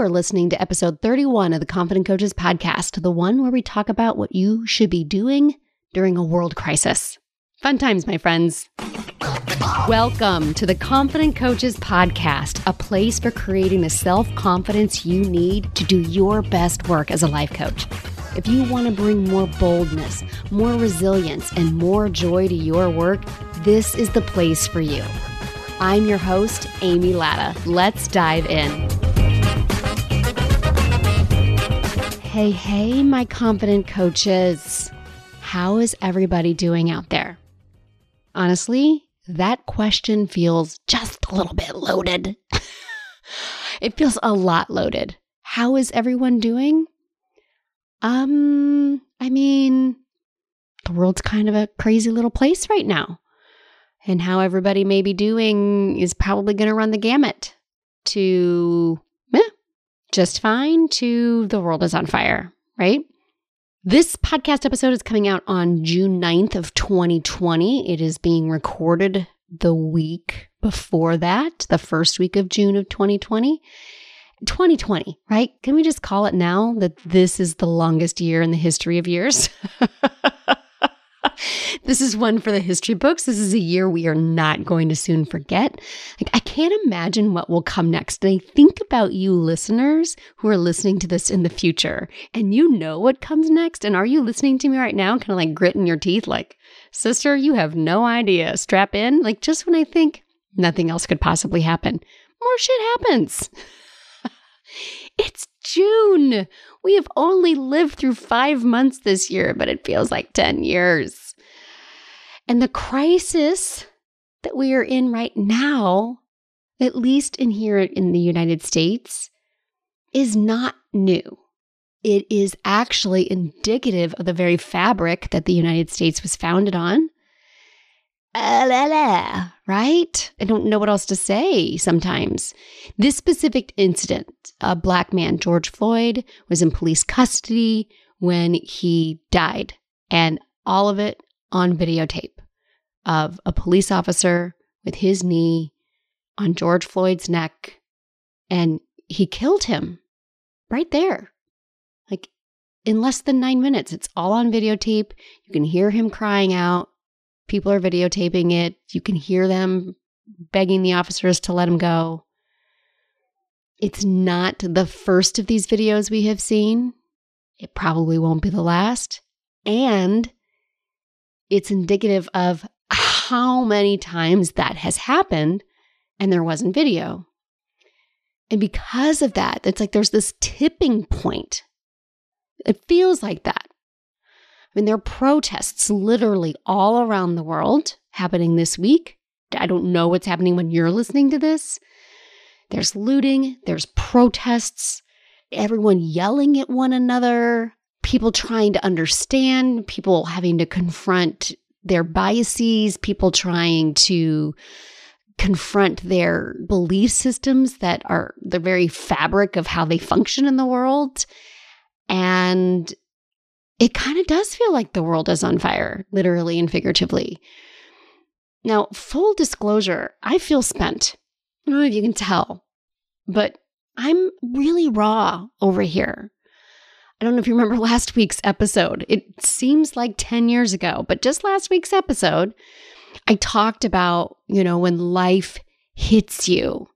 are listening to episode 31 of the Confident Coaches podcast, the one where we talk about what you should be doing during a world crisis. Fun times, my friends. Welcome to the Confident Coaches podcast, a place for creating the self confidence you need to do your best work as a life coach. If you want to bring more boldness, more resilience, and more joy to your work, this is the place for you. I'm your host, Amy Latta. Let's dive in. Hey, hey, my confident coaches. How is everybody doing out there? Honestly, that question feels just a little bit loaded. it feels a lot loaded. How is everyone doing? Um, I mean, the world's kind of a crazy little place right now. And how everybody may be doing is probably going to run the gamut to just fine to the world is on fire, right? This podcast episode is coming out on June 9th of 2020. It is being recorded the week before that, the first week of June of 2020. 2020, right? Can we just call it now that this is the longest year in the history of years? this is one for the history books. This is a year we are not going to soon forget. Like, I can't imagine what will come next. And I think about you listeners who are listening to this in the future and you know what comes next. And are you listening to me right now, kind of like gritting your teeth, like, sister, you have no idea. Strap in. Like, just when I think nothing else could possibly happen, more shit happens. it's June. We have only lived through five months this year, but it feels like 10 years. And the crisis that we are in right now, at least in here in the United States, is not new. It is actually indicative of the very fabric that the United States was founded on. Uh, la, la, right? I don't know what else to say sometimes. This specific incident, a black man, George Floyd, was in police custody when he died, and all of it on videotape of a police officer with his knee on George Floyd's neck, and he killed him right there. Like in less than nine minutes, it's all on videotape. You can hear him crying out. People are videotaping it. You can hear them begging the officers to let him go. It's not the first of these videos we have seen. It probably won't be the last. And it's indicative of how many times that has happened and there wasn't video. And because of that, it's like there's this tipping point. It feels like that. I mean, there are protests literally all around the world happening this week. I don't know what's happening when you're listening to this. There's looting, there's protests, everyone yelling at one another, people trying to understand, people having to confront their biases, people trying to confront their belief systems that are the very fabric of how they function in the world. And it kind of does feel like the world is on fire, literally and figuratively. Now, full disclosure, I feel spent. I don't know if you can tell, but I'm really raw over here. I don't know if you remember last week's episode. It seems like 10 years ago, but just last week's episode, I talked about, you know, when life hits you.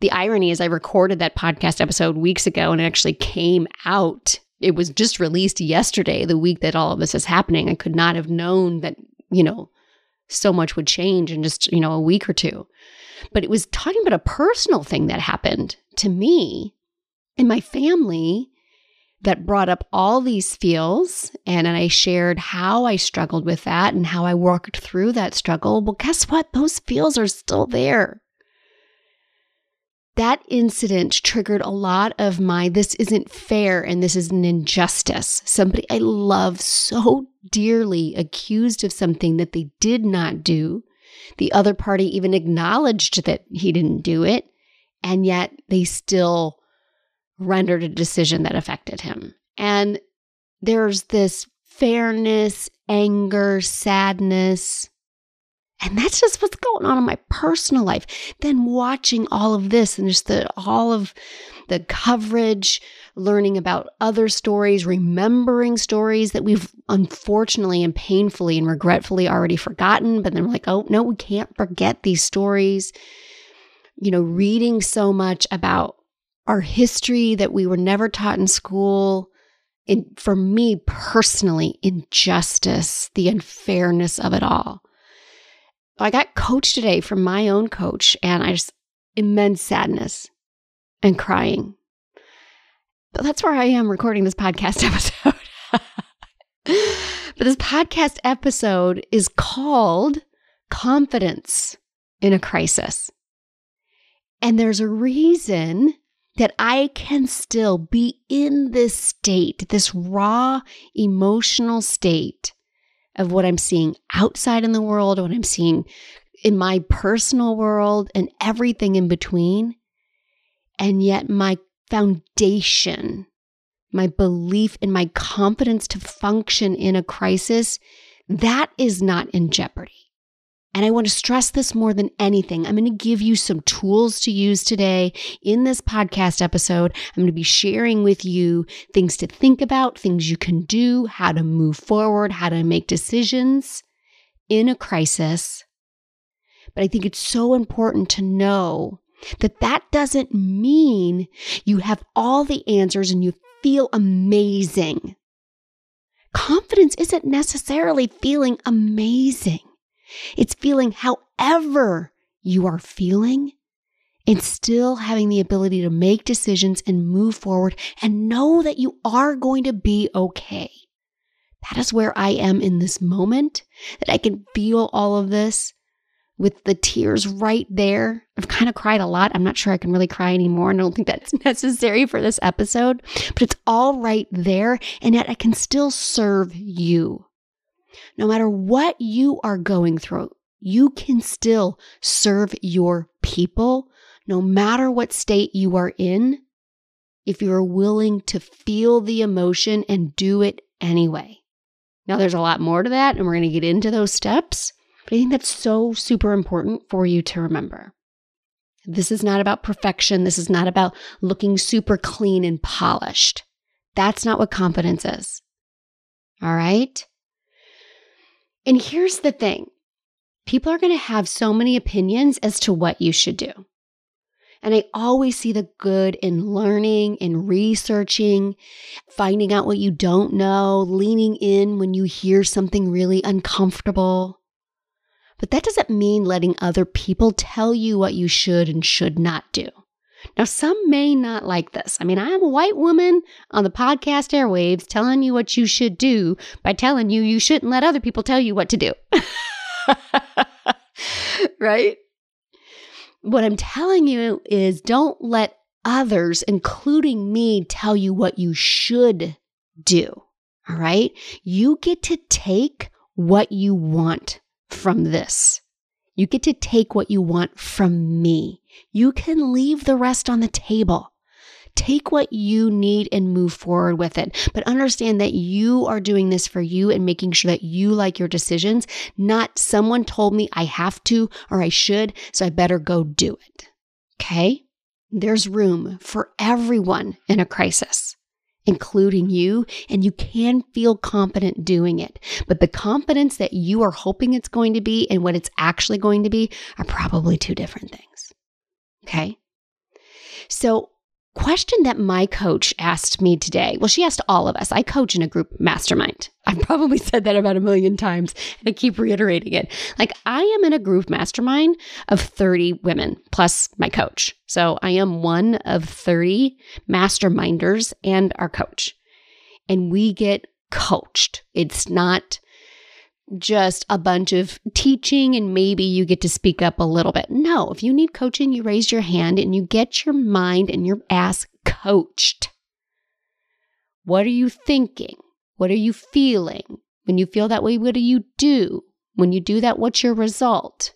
The irony is, I recorded that podcast episode weeks ago and it actually came out it was just released yesterday, the week that all of this is happening. I could not have known that, you know, so much would change in just, you know, a week or two. But it was talking about a personal thing that happened to me and my family that brought up all these feels. And and I shared how I struggled with that and how I worked through that struggle. Well, guess what? Those feels are still there that incident triggered a lot of my this isn't fair and this is an injustice. Somebody I love so dearly accused of something that they did not do. The other party even acknowledged that he didn't do it, and yet they still rendered a decision that affected him. And there's this fairness, anger, sadness, And that's just what's going on in my personal life. Then watching all of this and just the all of the coverage, learning about other stories, remembering stories that we've unfortunately and painfully and regretfully already forgotten. But then we're like, oh, no, we can't forget these stories. You know, reading so much about our history that we were never taught in school. And for me personally, injustice, the unfairness of it all. I got coached today from my own coach, and I just immense sadness and crying. But that's where I am recording this podcast episode. but this podcast episode is called Confidence in a Crisis. And there's a reason that I can still be in this state, this raw emotional state of what I'm seeing outside in the world, what I'm seeing in my personal world, and everything in between. And yet, my foundation, my belief and my confidence to function in a crisis, that is not in jeopardy. And I want to stress this more than anything. I'm going to give you some tools to use today in this podcast episode. I'm going to be sharing with you things to think about, things you can do, how to move forward, how to make decisions in a crisis. But I think it's so important to know that that doesn't mean you have all the answers and you feel amazing. Confidence isn't necessarily feeling amazing. It's feeling however you are feeling and still having the ability to make decisions and move forward and know that you are going to be okay. That is where I am in this moment, that I can feel all of this with the tears right there. I've kind of cried a lot. I'm not sure I can really cry anymore. And I don't think that's necessary for this episode, but it's all right there. And yet I can still serve you no matter what you are going through, you can still serve your people no matter what state you are in if you're willing to feel the emotion and do it anyway. Now, there's a lot more to that, and we're going to get into those steps, but I think that's so super important for you to remember. This is not about perfection. This is not about looking super clean and polished. That's not what confidence is. All right? And here's the thing people are going to have so many opinions as to what you should do. And I always see the good in learning and researching, finding out what you don't know, leaning in when you hear something really uncomfortable. But that doesn't mean letting other people tell you what you should and should not do. Now, some may not like this. I mean, I'm a white woman on the podcast airwaves telling you what you should do by telling you you shouldn't let other people tell you what to do. right? What I'm telling you is don't let others, including me, tell you what you should do. All right? You get to take what you want from this. You get to take what you want from me. You can leave the rest on the table. Take what you need and move forward with it. But understand that you are doing this for you and making sure that you like your decisions, not someone told me I have to or I should, so I better go do it. Okay? There's room for everyone in a crisis including you, and you can feel confident doing it. But the confidence that you are hoping it's going to be and what it's actually going to be are probably two different things. Okay. So, question that my coach asked me today. Well, she asked all of us. I coach in a group mastermind. I've probably said that about a million times and I keep reiterating it. Like, I am in a group mastermind of 30 women plus my coach. So, I am one of 30 masterminders and our coach. And we get coached. It's not just a bunch of teaching and maybe you get to speak up a little bit. No, if you need coaching, you raise your hand and you get your mind and your ass coached. What are you thinking? What are you feeling? When you feel that way, what do you do? When you do that, what's your result?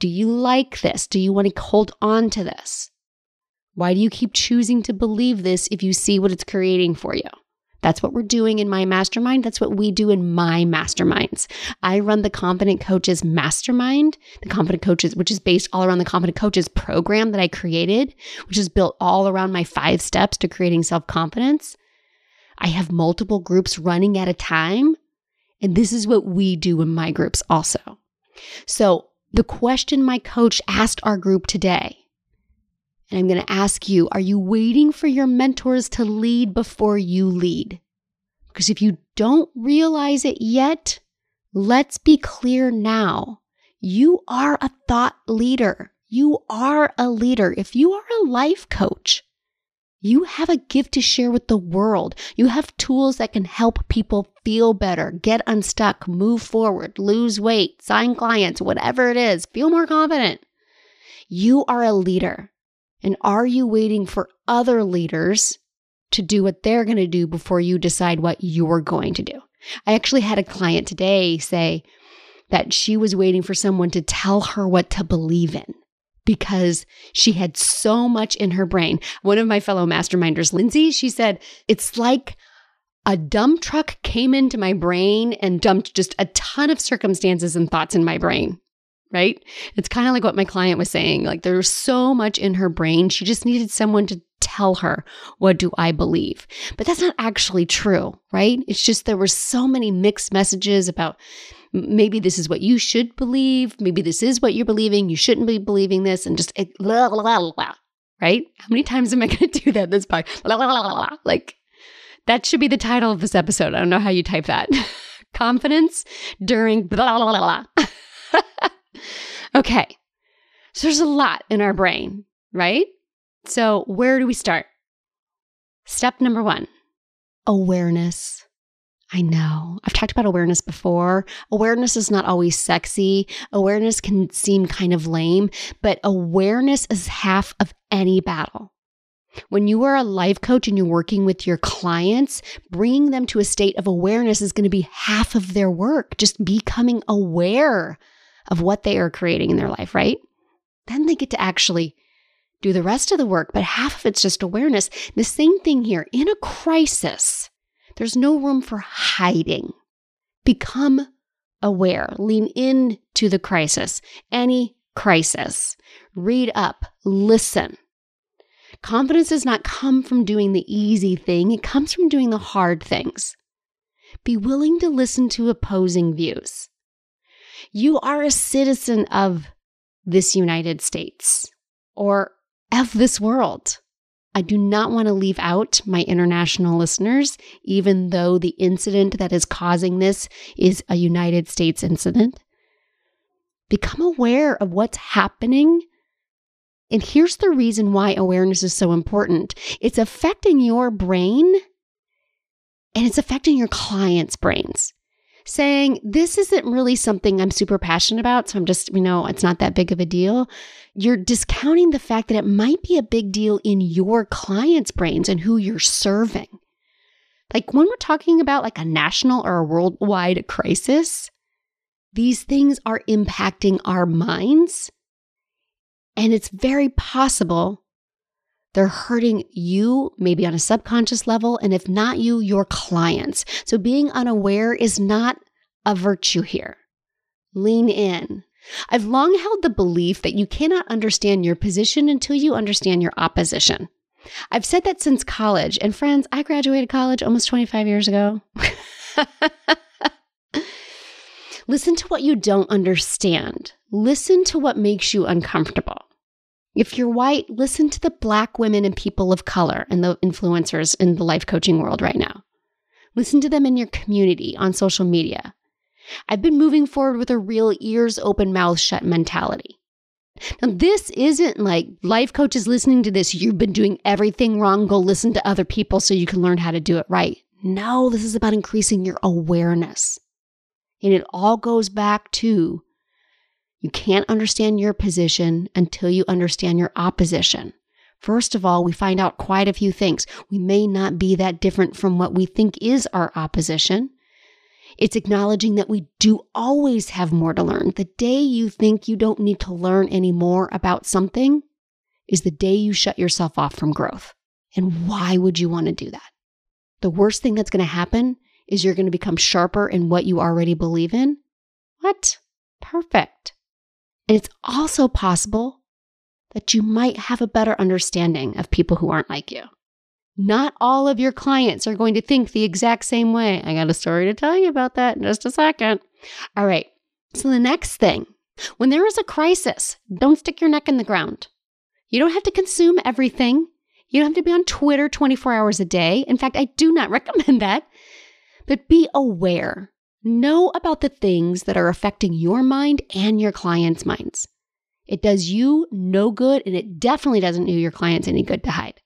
Do you like this? Do you want to hold on to this? Why do you keep choosing to believe this if you see what it's creating for you? That's what we're doing in my mastermind. That's what we do in my masterminds. I run the Confident Coaches Mastermind, the Confident Coaches, which is based all around the Confident Coaches program that I created, which is built all around my five steps to creating self confidence. I have multiple groups running at a time. And this is what we do in my groups also. So, the question my coach asked our group today and I'm going to ask you are you waiting for your mentors to lead before you lead? Because if you don't realize it yet, let's be clear now. You are a thought leader. You are a leader. If you are a life coach, you have a gift to share with the world. You have tools that can help people feel better, get unstuck, move forward, lose weight, sign clients, whatever it is, feel more confident. You are a leader. And are you waiting for other leaders to do what they're going to do before you decide what you're going to do? I actually had a client today say that she was waiting for someone to tell her what to believe in because she had so much in her brain. One of my fellow masterminders, Lindsay, she said, It's like a dump truck came into my brain and dumped just a ton of circumstances and thoughts in my brain right? It's kind of like what my client was saying. Like there's so much in her brain. She just needed someone to tell her, what do I believe? But that's not actually true, right? It's just there were so many mixed messages about maybe this is what you should believe. Maybe this is what you're believing. You shouldn't be believing this and just blah, blah, blah, blah, right? How many times am I going to do that this part? Blah, blah, blah, blah, Like that should be the title of this episode. I don't know how you type that. Confidence during blah, blah, blah, blah. Okay. So there's a lot in our brain, right? So where do we start? Step number one awareness. I know. I've talked about awareness before. Awareness is not always sexy. Awareness can seem kind of lame, but awareness is half of any battle. When you are a life coach and you're working with your clients, bringing them to a state of awareness is going to be half of their work. Just becoming aware of what they are creating in their life, right? Then they get to actually do the rest of the work, but half of it's just awareness. The same thing here in a crisis, there's no room for hiding. Become aware, lean into the crisis, any crisis. Read up, listen. Confidence does not come from doing the easy thing, it comes from doing the hard things. Be willing to listen to opposing views. You are a citizen of this United States or of this world. I do not want to leave out my international listeners, even though the incident that is causing this is a United States incident. Become aware of what's happening. And here's the reason why awareness is so important it's affecting your brain and it's affecting your clients' brains saying, This isn't really something I'm super passionate about. So I'm just, you know, it's not that big of a deal. You're discounting the fact that it might be a big deal in your clients' brains and who you're serving. Like when we're talking about like a national or a worldwide crisis, these things are impacting our minds. And it's very possible they're hurting you, maybe on a subconscious level, and if not you, your clients. So being unaware is not a virtue here. Lean in. I've long held the belief that you cannot understand your position until you understand your opposition. I've said that since college, and friends, I graduated college almost 25 years ago. Listen to what you don't understand. Listen to what makes you uncomfortable. If you're white, listen to the black women and people of color and the influencers in the life coaching world right now. Listen to them in your community on social media. I've been moving forward with a real ears open, mouth shut mentality. Now, this isn't like life coaches listening to this, you've been doing everything wrong, go listen to other people so you can learn how to do it right. No, this is about increasing your awareness. And it all goes back to you can't understand your position until you understand your opposition. First of all, we find out quite a few things. We may not be that different from what we think is our opposition. It's acknowledging that we do always have more to learn. The day you think you don't need to learn any more about something is the day you shut yourself off from growth. And why would you want to do that? the worst thing that's going to happen is you're going to become sharper in what you already believe in. What? Perfect. And it's also possible that you might have a better understanding of people who aren't like you. Not all of your clients are going to think the exact same way. I got a story to tell you about that in just a second. All right. So, the next thing when there is a crisis, don't stick your neck in the ground. You don't have to consume everything. You don't have to be on Twitter 24 hours a day. In fact, I do not recommend that. But be aware. Know about the things that are affecting your mind and your clients' minds. It does you no good, and it definitely doesn't do your clients any good to hide.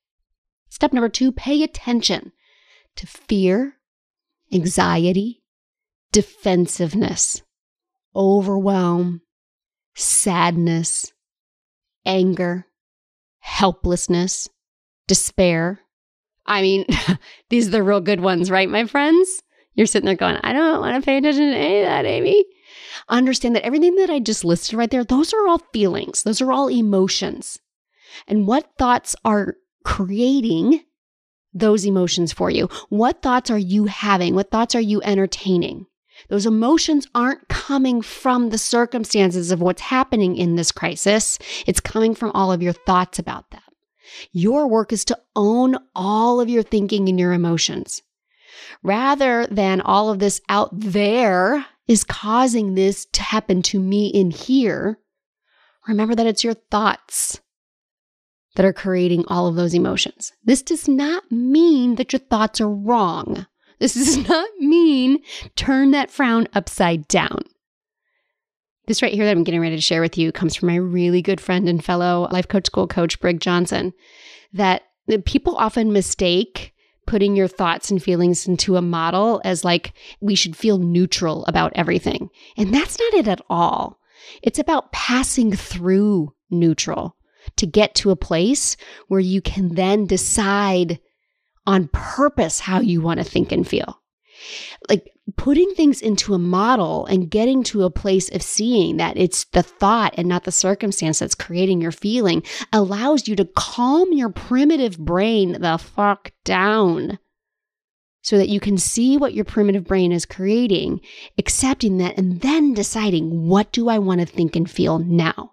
Step number two pay attention to fear, anxiety, defensiveness, overwhelm, sadness, anger, helplessness, despair. I mean, these are the real good ones, right, my friends? You're sitting there going, I don't want to pay attention to any of that, Amy. Understand that everything that I just listed right there, those are all feelings, those are all emotions. And what thoughts are creating those emotions for you? What thoughts are you having? What thoughts are you entertaining? Those emotions aren't coming from the circumstances of what's happening in this crisis. It's coming from all of your thoughts about that. Your work is to own all of your thinking and your emotions. Rather than all of this out there is causing this to happen to me in here, remember that it's your thoughts that are creating all of those emotions. This does not mean that your thoughts are wrong. This does not mean turn that frown upside down. This right here that I'm getting ready to share with you comes from my really good friend and fellow life coach school coach, Brig Johnson, that people often mistake putting your thoughts and feelings into a model as like we should feel neutral about everything. And that's not it at all. It's about passing through neutral to get to a place where you can then decide on purpose how you want to think and feel. Like putting things into a model and getting to a place of seeing that it's the thought and not the circumstance that's creating your feeling allows you to calm your primitive brain the fuck down so that you can see what your primitive brain is creating, accepting that, and then deciding what do I want to think and feel now?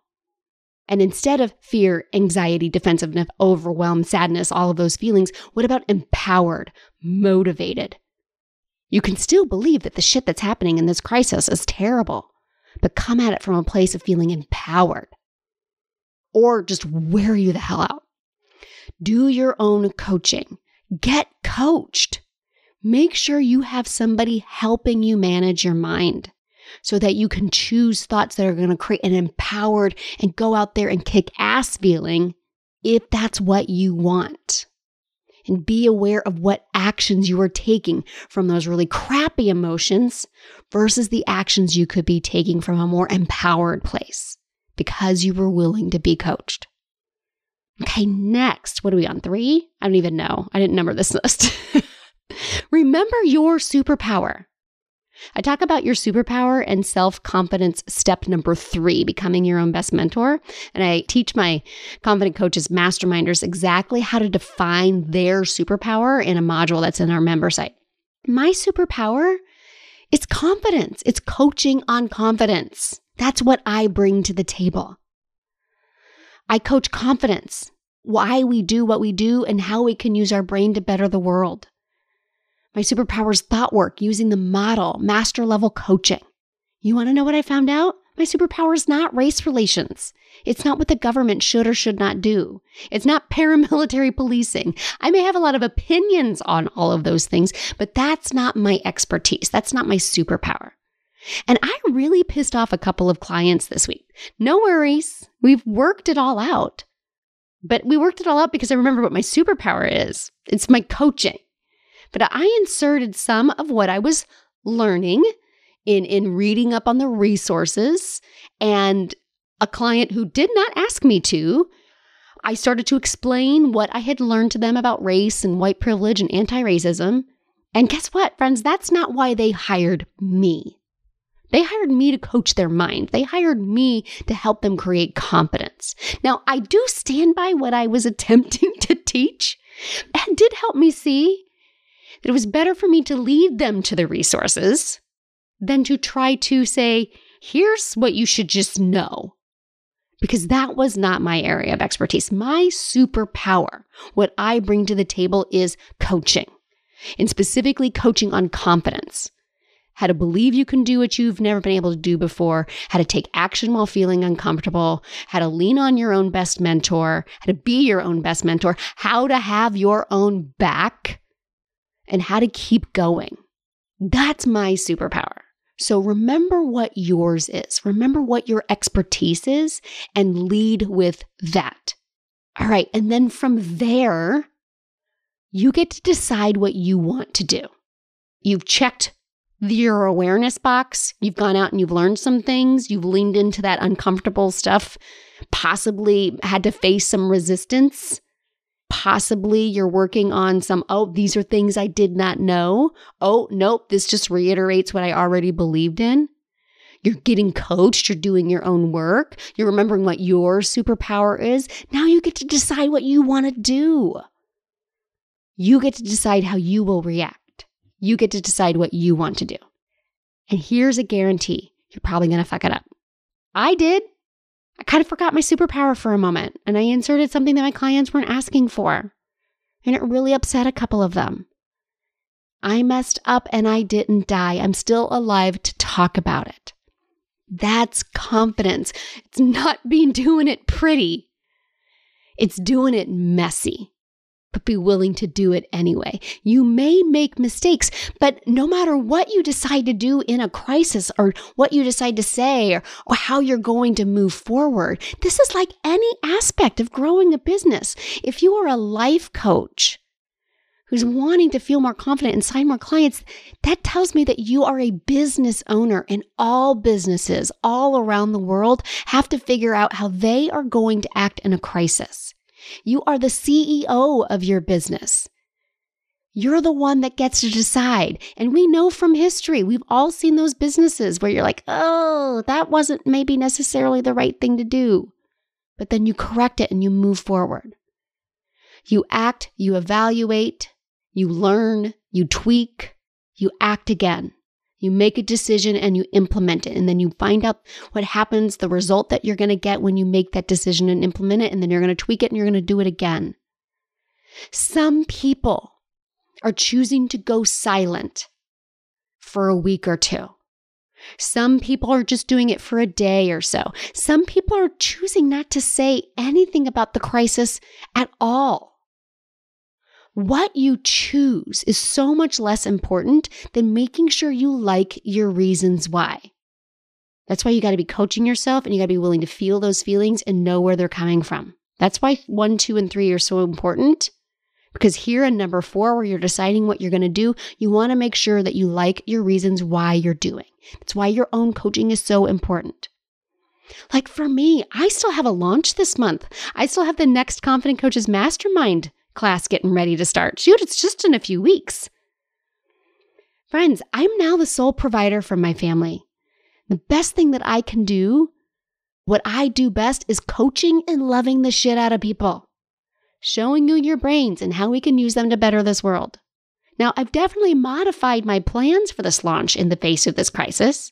And instead of fear, anxiety, defensiveness, overwhelm, sadness, all of those feelings, what about empowered, motivated? You can still believe that the shit that's happening in this crisis is terrible, but come at it from a place of feeling empowered. Or just wear you the hell out. Do your own coaching. Get coached. Make sure you have somebody helping you manage your mind so that you can choose thoughts that are going to create an empowered and go out there and kick ass feeling if that's what you want. And be aware of what actions you are taking from those really crappy emotions versus the actions you could be taking from a more empowered place because you were willing to be coached. Okay, next, what are we on? Three? I don't even know. I didn't number this list. Remember your superpower. I talk about your superpower and self confidence step number three, becoming your own best mentor. And I teach my confident coaches, masterminders, exactly how to define their superpower in a module that's in our member site. My superpower is confidence, it's coaching on confidence. That's what I bring to the table. I coach confidence, why we do what we do, and how we can use our brain to better the world. My superpower is thought work using the model, master level coaching. You want to know what I found out? My superpower is not race relations. It's not what the government should or should not do. It's not paramilitary policing. I may have a lot of opinions on all of those things, but that's not my expertise. That's not my superpower. And I really pissed off a couple of clients this week. No worries. We've worked it all out. But we worked it all out because I remember what my superpower is. It's my coaching but I inserted some of what I was learning in, in reading up on the resources and a client who did not ask me to. I started to explain what I had learned to them about race and white privilege and anti racism. And guess what, friends? That's not why they hired me. They hired me to coach their mind. They hired me to help them create competence. Now, I do stand by what I was attempting to teach and did help me see that it was better for me to lead them to the resources than to try to say, here's what you should just know. Because that was not my area of expertise. My superpower, what I bring to the table is coaching, and specifically coaching on confidence how to believe you can do what you've never been able to do before, how to take action while feeling uncomfortable, how to lean on your own best mentor, how to be your own best mentor, how to have your own back, and how to keep going. That's my superpower. So remember what yours is. Remember what your expertise is and lead with that. All right. And then from there, you get to decide what you want to do. You've checked your awareness box. You've gone out and you've learned some things. You've leaned into that uncomfortable stuff, possibly had to face some resistance. Possibly you're working on some, oh, these are things I did not know. Oh, nope, this just reiterates what I already believed in. You're getting coached, you're doing your own work, you're remembering what your superpower is. Now you get to decide what you want to do. You get to decide how you will react. You get to decide what you want to do. And here's a guarantee you're probably going to fuck it up. I did. I kind of forgot my superpower for a moment and I inserted something that my clients weren't asking for. And it really upset a couple of them. I messed up and I didn't die. I'm still alive to talk about it. That's confidence. It's not being doing it pretty. It's doing it messy but be willing to do it anyway. You may make mistakes, but no matter what you decide to do in a crisis or what you decide to say or, or, how you're going to move forward, this is like any aspect of growing a business. If you are a life coach, who's wanting to feel more confident and sign more clients, that tells me that you are a business owner and all businesses all around the world have to figure out how they are going to act in a crisis. You are the CEO of your business. You're the one that gets to decide. And we know from history, we've all seen those businesses where you're like, oh, that wasn't maybe necessarily the right thing to do. But then you correct it and you move forward. You act, you evaluate, you learn, you tweak, you act again. You make a decision and you implement it. And then you find out what happens, the result that you're going to get when you make that decision and implement it. And then you're going to tweak it and you're going to do it again. Some people are choosing to go silent for a week or two. Some people are just doing it for a day or so. Some people are choosing not to say anything about the crisis at all. What you choose is so much less important than making sure you like your reasons why. That's why you got to be coaching yourself and you got to be willing to feel those feelings and know where they're coming from. That's why one, two, and three are so important. Because here in number four, where you're deciding what you're going to do, you want to make sure that you like your reasons why you're doing. That's why your own coaching is so important. Like for me, I still have a launch this month. I still have the next Confident Coaches Mastermind class getting ready to start. Shoot, it's just in a few weeks. Friends, I'm now the sole provider for my family. The best thing that I can do, what I do best, is coaching and loving the shit out of people, showing you your brains and how we can use them to better this world. Now, I've definitely modified my plans for this launch in the face of this crisis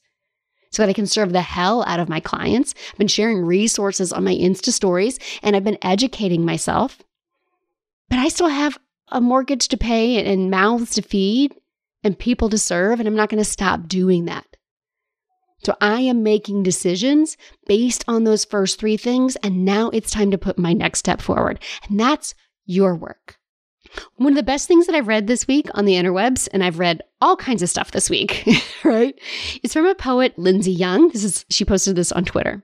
so that I can serve the hell out of my clients. I've been sharing resources on my Insta stories and I've been educating myself but I still have a mortgage to pay and mouths to feed and people to serve, and I'm not going to stop doing that. So I am making decisions based on those first three things, and now it's time to put my next step forward. And that's your work. One of the best things that I've read this week on the interwebs, and I've read all kinds of stuff this week, right? It's from a poet, Lindsay Young. This is she posted this on Twitter.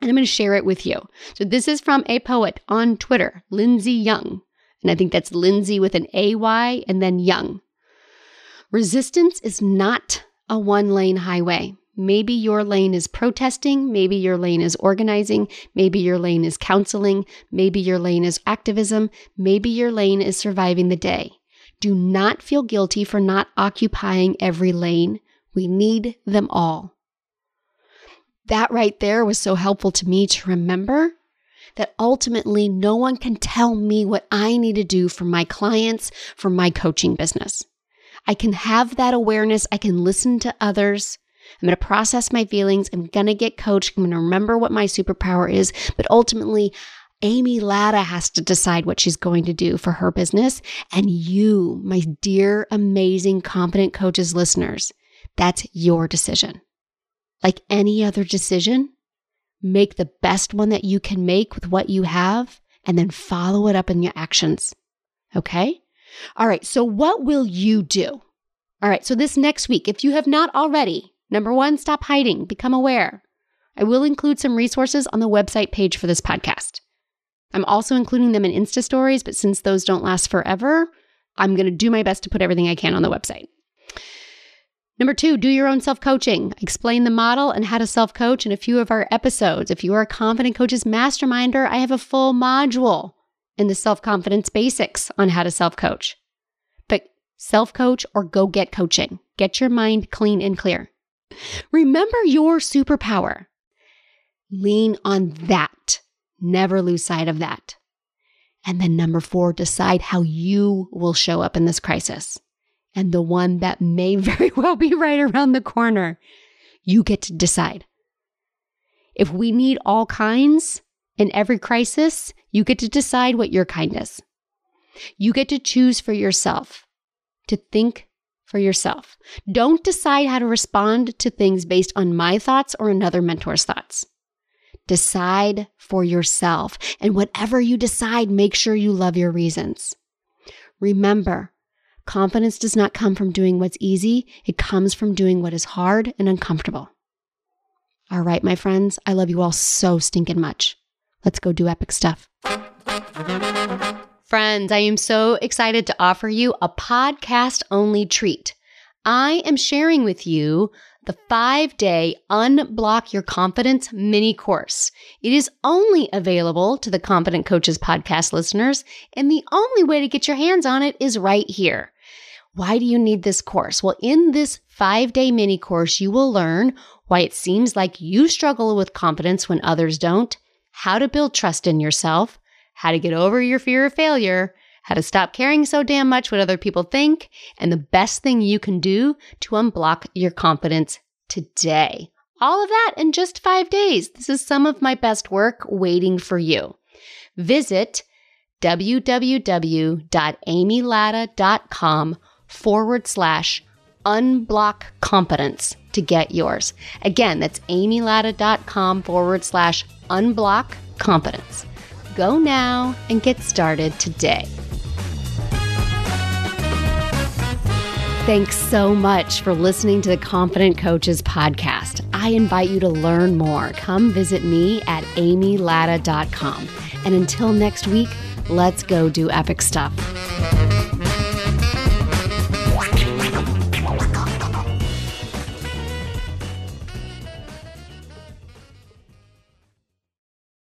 And I'm going to share it with you. So this is from a poet on Twitter, Lindsay Young. And I think that's Lindsay with an AY and then Young. Resistance is not a one lane highway. Maybe your lane is protesting. Maybe your lane is organizing. Maybe your lane is counseling. Maybe your lane is activism. Maybe your lane is surviving the day. Do not feel guilty for not occupying every lane. We need them all. That right there was so helpful to me to remember that ultimately no one can tell me what I need to do for my clients, for my coaching business. I can have that awareness. I can listen to others. I'm going to process my feelings. I'm going to get coached. I'm going to remember what my superpower is. But ultimately, Amy Latta has to decide what she's going to do for her business. And you, my dear, amazing, confident coaches listeners, that's your decision. Like any other decision, make the best one that you can make with what you have and then follow it up in your actions. Okay? All right. So what will you do? All right. So this next week, if you have not already, number one, stop hiding, become aware. I will include some resources on the website page for this podcast. I'm also including them in Insta stories, but since those don't last forever, I'm going to do my best to put everything I can on the website. Number two, do your own self coaching. Explain the model and how to self coach in a few of our episodes. If you are a Confident Coaches Masterminder, I have a full module in the self confidence basics on how to self coach. But self coach or go get coaching. Get your mind clean and clear. Remember your superpower. Lean on that. Never lose sight of that. And then number four, decide how you will show up in this crisis and the one that may very well be right around the corner. You get to decide. If we need all kinds in every crisis, you get to decide what your kind is. You get to choose for yourself, to think for yourself. Don't decide how to respond to things based on my thoughts or another mentor's thoughts. Decide for yourself. And whatever you decide, make sure you love your reasons. Remember, Confidence does not come from doing what's easy, it comes from doing what is hard and uncomfortable. All right, my friends, I love you all so stinking much. Let's go do epic stuff. Friends, I am so excited to offer you a podcast only treat. I am sharing with you the five day Unblock Your Confidence mini course. It is only available to the Confident Coaches podcast listeners, and the only way to get your hands on it is right here. Why do you need this course? Well, in this five day mini course, you will learn why it seems like you struggle with confidence when others don't, how to build trust in yourself, how to get over your fear of failure, how to stop caring so damn much what other people think, and the best thing you can do to unblock your confidence today. All of that in just five days. This is some of my best work waiting for you. Visit www.amylatta.com forward slash unblock confidence to get yours. Again, that's amylatta.com forward slash unblock confidence. Go now and get started today. Thanks so much for listening to the Confident Coaches podcast. I invite you to learn more. Come visit me at amylatta.com. And until next week, let's go do epic stuff.